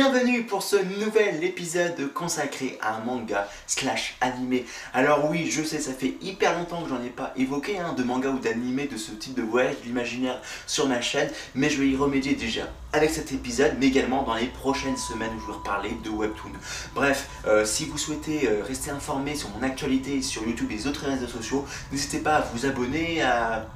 Bienvenue pour ce nouvel épisode consacré à un manga slash animé. Alors oui, je sais, ça fait hyper longtemps que j'en ai pas évoqué hein, de manga ou d'animé de ce type de voyage de l'imaginaire sur ma chaîne, mais je vais y remédier déjà avec cet épisode, mais également dans les prochaines semaines où je vais reparler de Webtoon. Bref, euh, si vous souhaitez euh, rester informé sur mon actualité sur YouTube et les autres réseaux sociaux, n'hésitez pas à vous abonner, à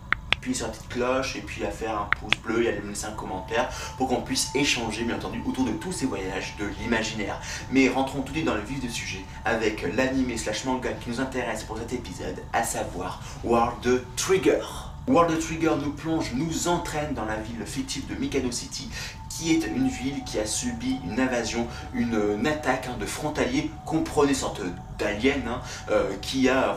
appuyer sur la petite cloche et puis à faire un pouce bleu et à laisser un commentaire pour qu'on puisse échanger bien entendu autour de tous ces voyages de l'imaginaire. Mais rentrons tout de suite dans le vif du sujet avec l'anime slash manga qui nous intéresse pour cet épisode, à savoir World Trigger. World Trigger nous plonge, nous entraîne dans la ville fictive de Mikado City qui est une ville qui a subi une invasion, une, attaque hein, de frontaliers, comprenez sorte d'alien, hein, euh, qui a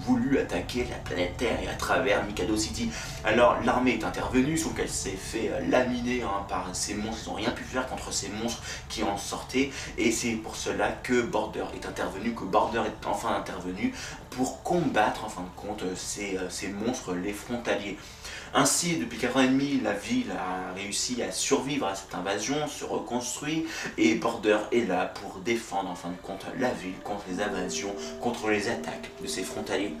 voulu attaquer la planète Terre et à travers Mikado City. Alors l'armée est intervenue, sauf qu'elle s'est fait euh, laminer hein, par ces monstres, ils n'ont rien pu faire contre ces monstres qui en sortaient, et c'est pour cela que Border est intervenu, que Border est enfin intervenu pour combattre en fin de compte ces, euh, ces monstres, les frontaliers. Ainsi, depuis 4 ans et demi, la ville a réussi à survivre à cette invasion, se reconstruit, et Border est là pour défendre en fin de compte la ville contre les invasions, contre les attaques de ses frontaliers.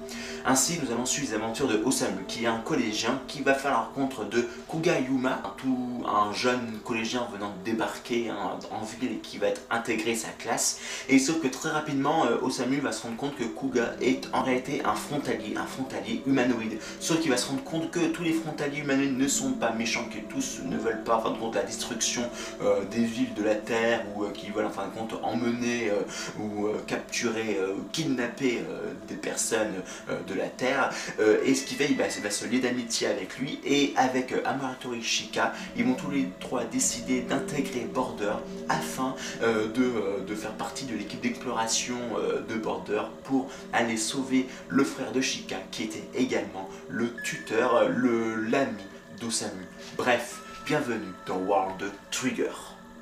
Ainsi, nous allons suivre les aventures de Osamu, qui est un collégien qui va faire la rencontre de Kuga Yuma, un, tout, un jeune collégien venant de débarquer en ville et qui va être intégré sa classe. Et sauf que très rapidement, euh, Osamu va se rendre compte que Kuga est en réalité un frontalier, un frontalier humanoïde. Sauf qu'il va se rendre compte que tous les frontaliers humanoïdes ne sont pas méchants, que tous ne veulent pas, en fin de compte, la destruction euh, des villes de la Terre, ou euh, qui veulent en fin de compte emmener euh, ou capturer, kidnapper des personnes de la Terre. et ce qui fait, il se lier d'amitié avec lui, et avec Amaratori Shika, ils vont tous les trois décider d'intégrer Border afin de, de, faire partie de l'équipe d'exploration de Border pour aller sauver le frère de Shika, qui était également le tuteur, le l'ami d'Osamu. Bref, bienvenue dans World Trigger.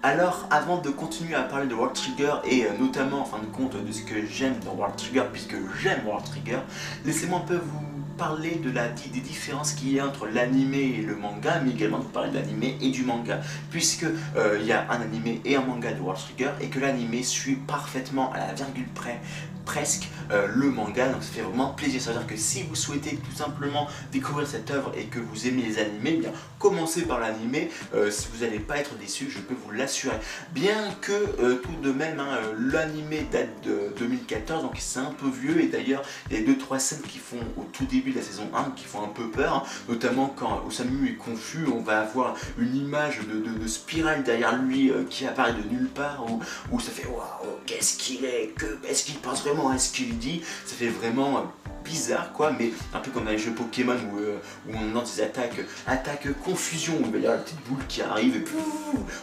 Alors, avant de continuer à parler de World Trigger et euh, notamment en fin de compte de ce que j'aime dans World Trigger, puisque j'aime World Trigger, laissez-moi un peu vous parler de la, des différences qu'il y a entre l'animé et le manga, mais également de vous parler de l'animé et du manga, puisque euh, il y a un animé et un manga de World Trigger et que l'animé suit parfaitement à la virgule près presque euh, le manga, donc ça fait vraiment plaisir. Ça veut dire que si vous souhaitez tout simplement découvrir cette œuvre et que vous aimez les animés, eh bien commencez par l'animé, euh, si vous n'allez pas être déçu, je peux vous l'assurer. Bien que euh, tout de même, hein, l'animé date de 2014, donc c'est un peu vieux, et d'ailleurs il y a 2-3 scènes qui font au tout début de la saison 1 qui font un peu peur, hein. notamment quand Osamu est confus, on va avoir une image de, spirale derrière lui qui apparaît de nulle part, où, ça fait waouh, qu'est-ce qu'il est, que est-ce qu'il pense vraiment à ce qu'il dit, ça fait vraiment euh, bizarre quoi, mais un peu comme dans les jeux Pokémon où, euh, on lance des attaques, attaque confusion, il y a la petite boule qui arrive et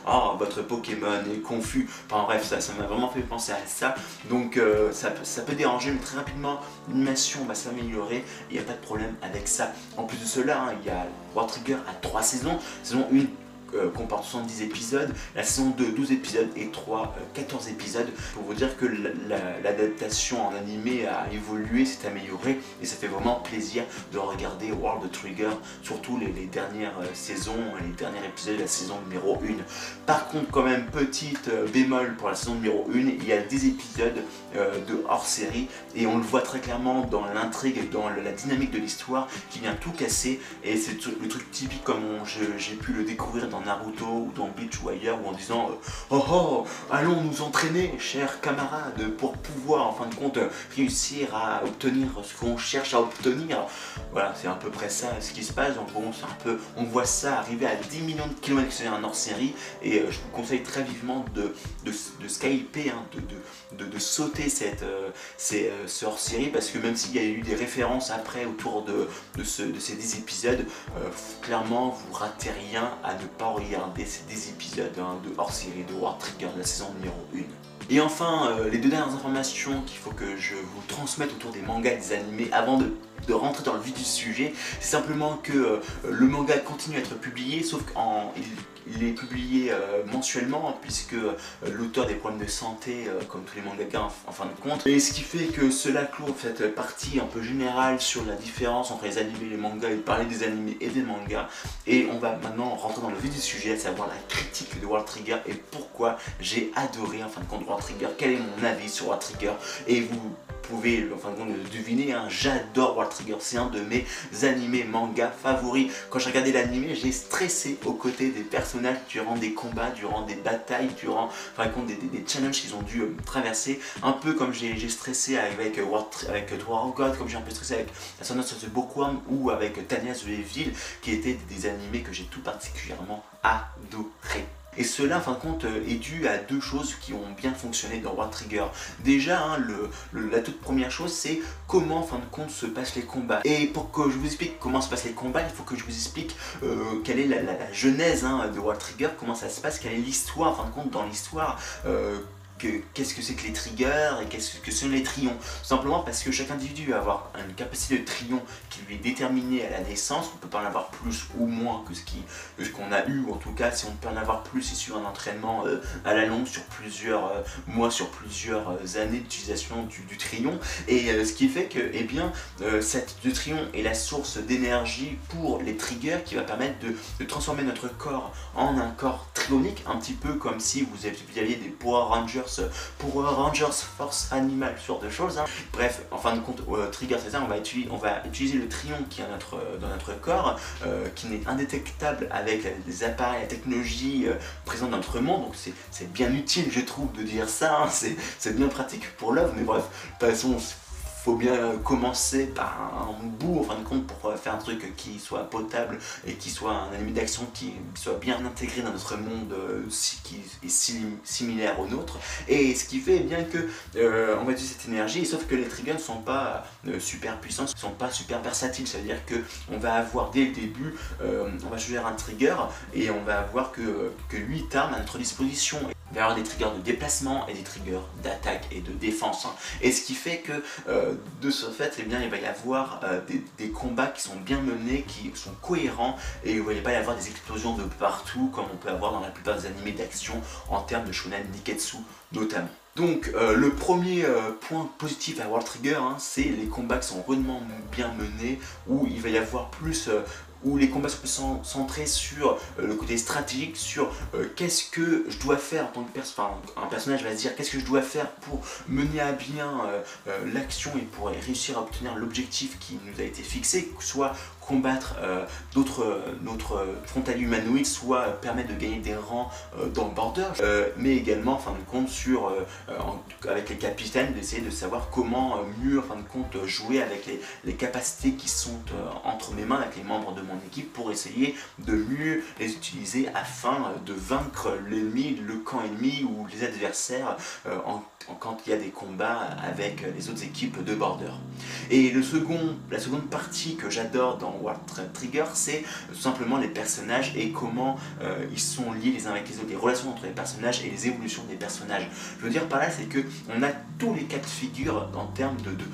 oh, votre Pokémon est confus. Enfin bref, ça ça m'a vraiment fait penser à ça. Donc euh, ça, ça, peut déranger, mais très rapidement, l'animation va s'améliorer, il n'y a pas de problème avec ça. En plus de cela, hein, il y a War Trigger à 3 saisons, saison 1 euh, comporte 70 épisodes, la saison 2 12 épisodes et 3 14 euh, épisodes pour vous dire que l'adaptation en animé a évolué, s'est amélioré et ça fait vraiment plaisir de regarder World Trigger, surtout les, dernières euh, saisons, les derniers épisodes de la saison numéro 1. Par contre quand même petite bémol pour la saison numéro 1, il y a des épisodes de hors série et on le voit très clairement dans l'intrigue et dans la dynamique de l'histoire qui vient tout casser et c'est le truc typique comme j'ai pu le découvrir dans Naruto ou dans Bleach ou ailleurs, ou en disant euh, Oh oh, allons nous entraîner, chers camarades, pour pouvoir en fin de compte réussir à obtenir ce qu'on cherche à obtenir. Voilà, c'est à peu près ça ce qui se passe. Donc c'est un peu, on voit ça arriver à 10 millions de kilomètres en hors série, et euh, je vous conseille très vivement de, de, de skyper, hein, de, sauter cette, euh, ce hors série, parce que même s'il y a eu des références après autour de ces 10 épisodes, clairement vous ratez rien à ne pas regarder ces des épisodes hein, de hors série de War Trigger de la saison numéro 1. Et enfin, euh, les deux dernières informations qu'il faut que je vous transmette autour des mangas et des animés avant de, rentrer dans le vif du sujet, c'est simplement que euh, le manga continue à être publié, sauf qu'en il est publié euh, mensuellement puisque euh, l'auteur des problèmes de santé, euh, comme tous les mangakas en, fin de compte. Et ce qui fait que cela clôt cette partie un peu générale sur la différence entre les animés et les mangas et parler des animés et des mangas. Et on va maintenant rentrer dans le vif du sujet, à savoir la critique de World Trigger et pourquoi j'ai adoré en fin de compte World Trigger, quel est mon avis sur World Trigger? Et vous pouvez fin de compte deviner, hein, j'adore World Trigger, c'est un de mes animés manga favoris. Quand j'ai regardé l'animé, j'ai stressé aux côtés des personnages durant des combats, durant des batailles, durant compte, des, challenges qu'ils ont dû euh, traverser, un peu comme j'ai stressé avec, euh, avec God, comme j'ai un peu stressé avec Ascendance of the Bookworm ou avec Tanya the Evil, qui étaient des animés que j'ai tout particulièrement adoré. Et cela, en fin de compte, euh, est dû à deux choses qui ont bien fonctionné dans War Trigger. Déjà, hein, la toute première chose, c'est comment, en fin de compte, se passent les combats. Et pour que je vous explique comment se passent les combats, il faut que je vous explique euh, quelle est la, genèse hein, de War Trigger, comment ça se passe, quelle est l'histoire, en fin de compte, dans l'histoire. Euh, qu'est-ce que c'est que les triggers et qu'est-ce que sont les trions. Simplement parce que chaque individu va avoir une capacité de trion qui lui est déterminée à la naissance. On peut pas en avoir plus ou moins que ce qu'on a eu, ou en tout cas si on peut en avoir plus, c'est sur un entraînement euh, à la longue, sur plusieurs euh, mois, sur plusieurs euh, années d'utilisation du, trion. Et ce qui fait que eh bien, cette, trion est la source d'énergie pour les triggers qui va permettre de, de, transformer notre corps en un corps trionique, un petit peu comme si vous aviez des Power Rangers pour Rangers Force Animal, ce genre de choses. Hein. Bref, en fin de compte, euh, Trigger c'est ça, on va, utiliser, on va utiliser le trion qui est euh, dans notre corps, euh, qui n'est indétectable avec les appareils, la technologie présente dans notre monde, donc c'est bien utile je trouve de dire ça, hein. c'est bien pratique pour l'œuvre, mais bref, façon faut bien commencer par un bout en fin de compte pour faire un truc qui soit potable et qui soit un anime d'action qui soit bien intégré dans notre monde euh, qui est similaire au nôtre. Et ce qui fait bien que euh, on va utiliser cette énergie sauf que les triggers ne sont pas euh, super puissants, ne sont pas super versatiles. C'est à dire que on va avoir dès le début on va choisir un trigger et on va avoir que, que 8 armes à notre disposition il va y avoir des triggers de déplacement et des triggers d'attaque et de défense. Et ce qui fait que euh, de ce fait, eh bien, il va y avoir euh, des, combats qui sont bien menés, qui sont cohérents et il ne va pas y avoir des explosions de partout comme on peut avoir dans la plupart des animés d'action en termes de shonen niketsu notamment. Donc euh, le premier point positif à World Trigger, hein, c'est les combats qui sont rudement bien menés, où il va y avoir plus où les combats sont centrés sur euh, le côté stratégique, sur euh, qu'est-ce que je dois faire en tant que personnage. un personnage va se dire qu'est-ce que je dois faire pour mener à bien euh, l'action et pour réussir à obtenir l'objectif qui nous a été fixé, soit combattre d'autres notre frontaliers humanoïdes, soit permettre de gagner des rangs dans le border, mais également en fin de compte sur avec les capitaines d'essayer de savoir comment mieux en fin de compte jouer avec les, les capacités qui sont entre mes mains avec les membres de mon équipe pour essayer de mieux les utiliser afin de vaincre l'ennemi, le camp ennemi ou les adversaires en quand il y a des combats avec les autres équipes de Border. Et le second, la seconde partie que j'adore dans War Trigger, c'est tout simplement les personnages et comment euh, ils sont liés les uns avec les autres, les relations entre les personnages et les évolutions des personnages. Je veux dire par là, c'est que on a tous les cas de figure en termes de, de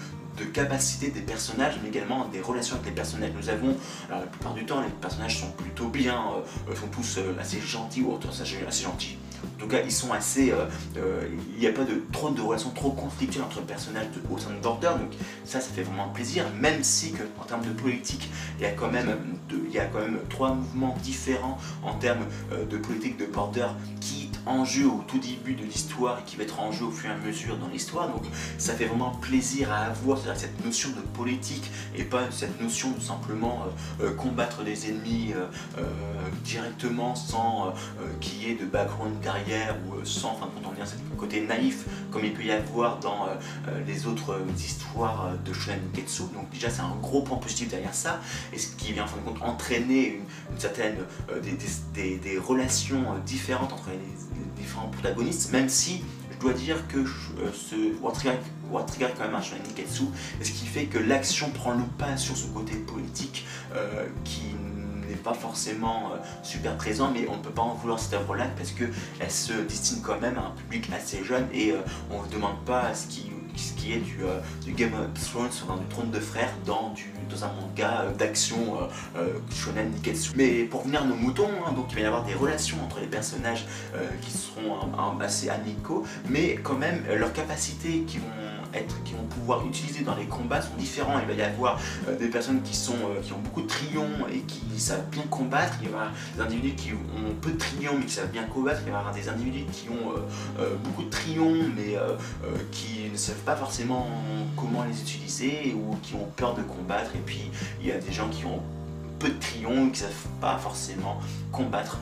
capacité des personnages, mais également des relations avec les personnages. Nous avons, alors la plupart du temps, les personnages sont plutôt bien, euh, sont tous euh, assez gentils, ou assez gentils, en tout cas, ils sont assez. Euh, euh, il n'y a pas de trop de relations trop conflictuelles entre personnages au sein de Border, donc ça, ça fait vraiment plaisir. Même si que en termes de politique, il y a quand même, il y a quand même trois mouvements différents en termes euh, de politique de Border qui en jeu au tout début de l'histoire et qui va être en jeu au fur et à mesure dans l'histoire. Donc ça fait vraiment plaisir à avoir cette notion de politique et pas cette notion de simplement combattre des ennemis directement sans qu'il y ait de background ou euh, sans, enfin quand on vient ce côté naïf comme il peut y avoir dans euh, euh, les autres histoires de Shonen Ketsu. Donc déjà c'est un gros point positif derrière ça et ce qui vient en fin de compte entraîner une, des, relations différentes entre les, différents protagonistes, même si je dois dire que ce quand même un shonen Ketsu, ce qui fait que l'action prend le pas sur ce côté politique qui n'est pas forcément super présent, mais on ne peut pas en vouloir cette œuvre-là parce qu'elle se destine quand même à un public assez jeune et on ne demande pas ce qui ce qui est du, euh, du Game of Thrones, dans du Trône de Frères, dans, du, dans un manga euh, d'action euh, shonen niketsu. Mais pour venir nos moutons, hein, donc il va y avoir des relations entre les personnages qui seront assez amicaux, mais quand même leurs capacités qui vont qui vont pouvoir utiliser dans les combats sont différents. Il va y avoir des personnes qui, sont, qui ont beaucoup de trions et qui savent bien combattre. Il y aura des individus qui ont peu de trions mais qui savent bien combattre. Il y avoir des individus qui ont beaucoup de trions mais qui ne savent pas forcément comment les utiliser ou qui ont peur de combattre. Et puis il y a des gens qui ont peu de trions et qui ne savent pas forcément combattre.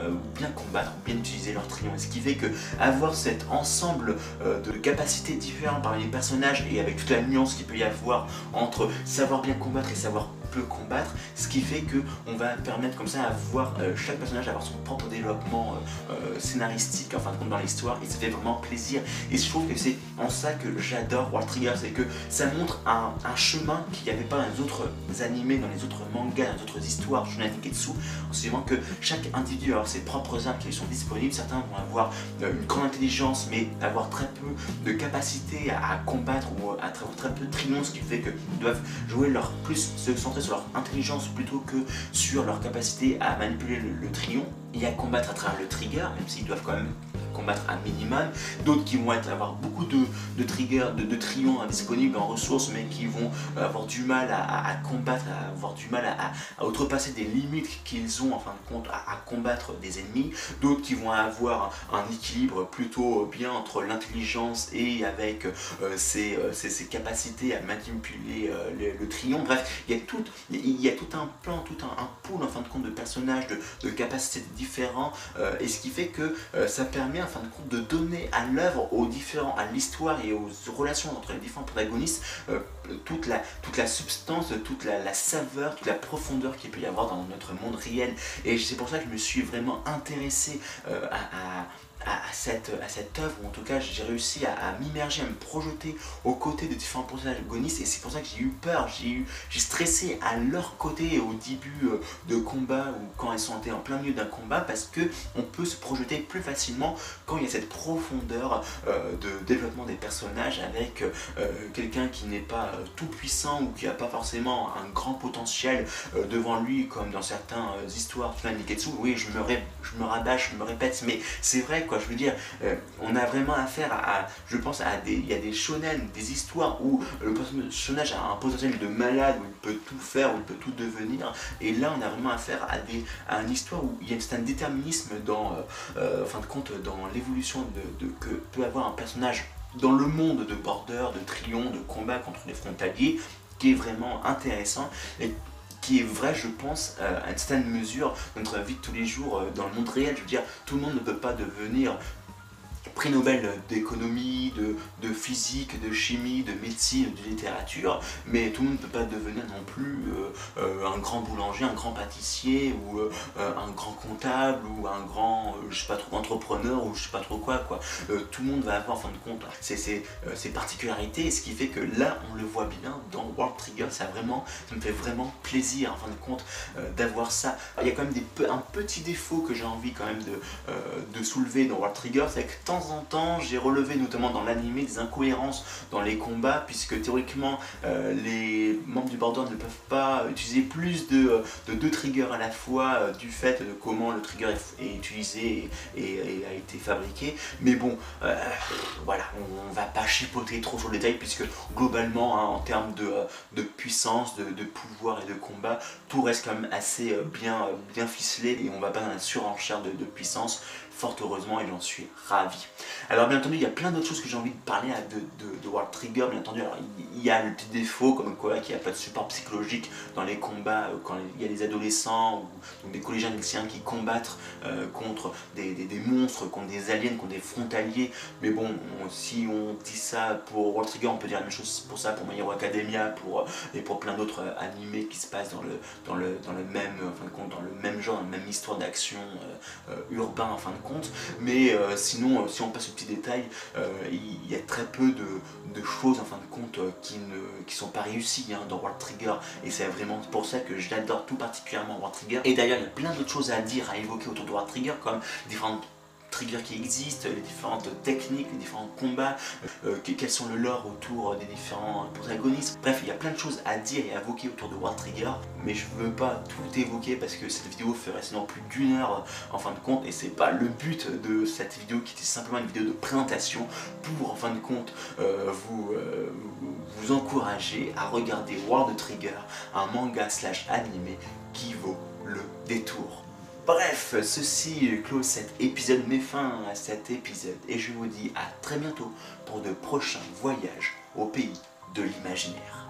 Euh, bien combattre, bien utiliser leur trions. Ce qui fait que avoir cet ensemble euh, de capacités différentes parmi les personnages et avec toute la nuance qu'il peut y avoir entre savoir bien combattre et savoir combattre, ce qui fait que on va permettre comme ça à voir euh, chaque personnage avoir son propre développement euh, euh, scénaristique en fin de compte dans l'histoire et ça fait vraiment plaisir. Et je trouve que c'est en ça que j'adore War Trigger, c'est que ça montre un, chemin qu'il n'y avait pas dans les autres animés, dans les autres mangas, dans les autres histoires Shonen Niketsu, en se disant que chaque individu avoir ses propres armes qui sont disponibles, certains vont avoir une grande intelligence mais avoir très peu de capacité à, combattre ou à très peu de triomphe, ce qui fait qu'ils doivent jouer leur plus se centrer sur leur intelligence plutôt que sur leur capacité à manipuler le, le trion et à combattre à travers le trigger, même s'ils doivent quand même combattre un minimum, d'autres qui vont avoir beaucoup de, de triggers, de, de trions disponibles en ressources, mais qui vont euh, avoir du mal à, combattre, à avoir du mal à, outrepasser des limites qu'ils ont en fin de compte à, combattre des ennemis, d'autres qui vont avoir un, équilibre plutôt bien entre l'intelligence et avec euh, ses, euh, capacités à manipuler le, trion. Bref, il y, a tout, un plan, tout un, pool en fin de compte de personnages, de, de capacités différents, et ce qui fait que ça permet en fin de compte de donner à l'œuvre, aux différents, à l'histoire et aux relations entre les différents protagonistes euh, toute, la, toute la substance, toute la, saveur, toute la profondeur qu'il peut y avoir dans notre monde réel. Et c'est pour ça que je me suis vraiment intéressé euh, à à, cette, à cette œuvre, ou en tout cas j'ai réussi à, m'immerger, à me projeter aux côtés de différents personnages agonistes et c'est pour ça que j'ai eu peur, j'ai eu j'ai stressé à leur côté au début euh, de combat ou quand ils sont en plein milieu d'un combat parce que on peut se projeter plus facilement quand il y a cette profondeur euh, de développement des personnages avec euh, quelqu'un qui n'est pas tout puissant ou qui n'a pas forcément un grand potentiel devant lui comme dans certaines histoires de Niketsu. Oui, je me, je me rabâche, je me répète, mais c'est vrai je veux dire, euh, on a vraiment affaire à, je pense, à des, il y a des shonen, des histoires où le personnage a un potentiel de malade, où il peut tout faire, où il peut tout devenir. Et là, on a vraiment affaire à, des, à une histoire où il y a un déterminisme dans, euh, euh, fin de compte, dans l'évolution de, que peut avoir un personnage dans le monde de border, de trion, de combat contre les frontaliers, qui est vraiment intéressant. Qui est vrai, je pense, euh, à une certaine mesure, notre vie de tous les jours euh, dans le monde réel. Je veux dire, tout le monde ne peut pas devenir prix Nobel d'économie, de, physique, de chimie, de médecine, de littérature, mais tout le monde ne peut pas devenir non plus euh, euh, un grand boulanger, un grand pâtissier, ou euh, un grand comptable, ou un grand, je sais pas trop, entrepreneur, ou je sais pas trop quoi, quoi. tout le monde va avoir en fin de compte ses, particularités, et ce qui fait que là, on le voit bien dans World Trigger, ça, vraiment, ça me fait vraiment plaisir en fin de compte d'avoir ça. Il y a quand même des, un petit défaut que j'ai envie quand même de, de soulever dans World Trigger, c'est que temps en temps, j'ai relevé notamment dans l'animé des incohérences dans les combats, puisque théoriquement, euh, les membres du Border ne peuvent pas utiliser plus de, euh, de deux triggers à la fois euh, du fait de comment le trigger est, utilisé et, a été fabriqué. Mais bon, voilà, on, va pas chipoter trop sur le détail, puisque globalement, hein, en termes de, puissance, de, pouvoir et de combat, tout reste quand même assez bien, bien ficelé et on va pas dans la surenchère de puissance fort heureusement et j'en suis ravi. Alors bien entendu il y a plein d'autres choses que j'ai envie de parler de, de, de, World Trigger, bien entendu alors il y a le petit défaut comme quoi qu'il n'y a pas de support psychologique dans les combats euh, quand il y a des adolescents ou, des collégiens lycéens qui combattent euh, contre des, monstres, contre des aliens, contre des frontaliers, mais bon si on dit ça pour World Trigger on peut dire la même chose pour ça pour My Hero Academia pour, euh, et pour plein d'autres animés qui se passent dans le, dans le, dans le même, enfin, dans le même genre, dans la même histoire d'action urbain en fin de compte. Mais sinon, si on passe au petit détail, il y a très peu de, choses en fin de compte qui ne qui sont pas réussies hein, dans World Trigger, et c'est vraiment pour ça que j'adore tout particulièrement World Trigger. Et d'ailleurs, il y a plein d'autres choses à dire, à évoquer autour de World Trigger, comme différentes triggers qui existent, les différentes techniques, les différents combats, euh, quels sont le lore autour des différents protagonistes. Bref, il y a plein de choses à dire et à évoquer autour de War Trigger, mais je veux pas tout évoquer parce que cette vidéo ferait sinon plus d'une heure en fin de compte, et c'est pas le but de cette vidéo qui était simplement une vidéo de présentation pour en fin de compte euh, vous, euh, vous encourager à regarder World Trigger, un manga slash animé qui vaut le détour. Bref, ceci clôt cet épisode, met fin à cet épisode et je vous dis à très bientôt pour de prochains voyages au pays de l'imaginaire.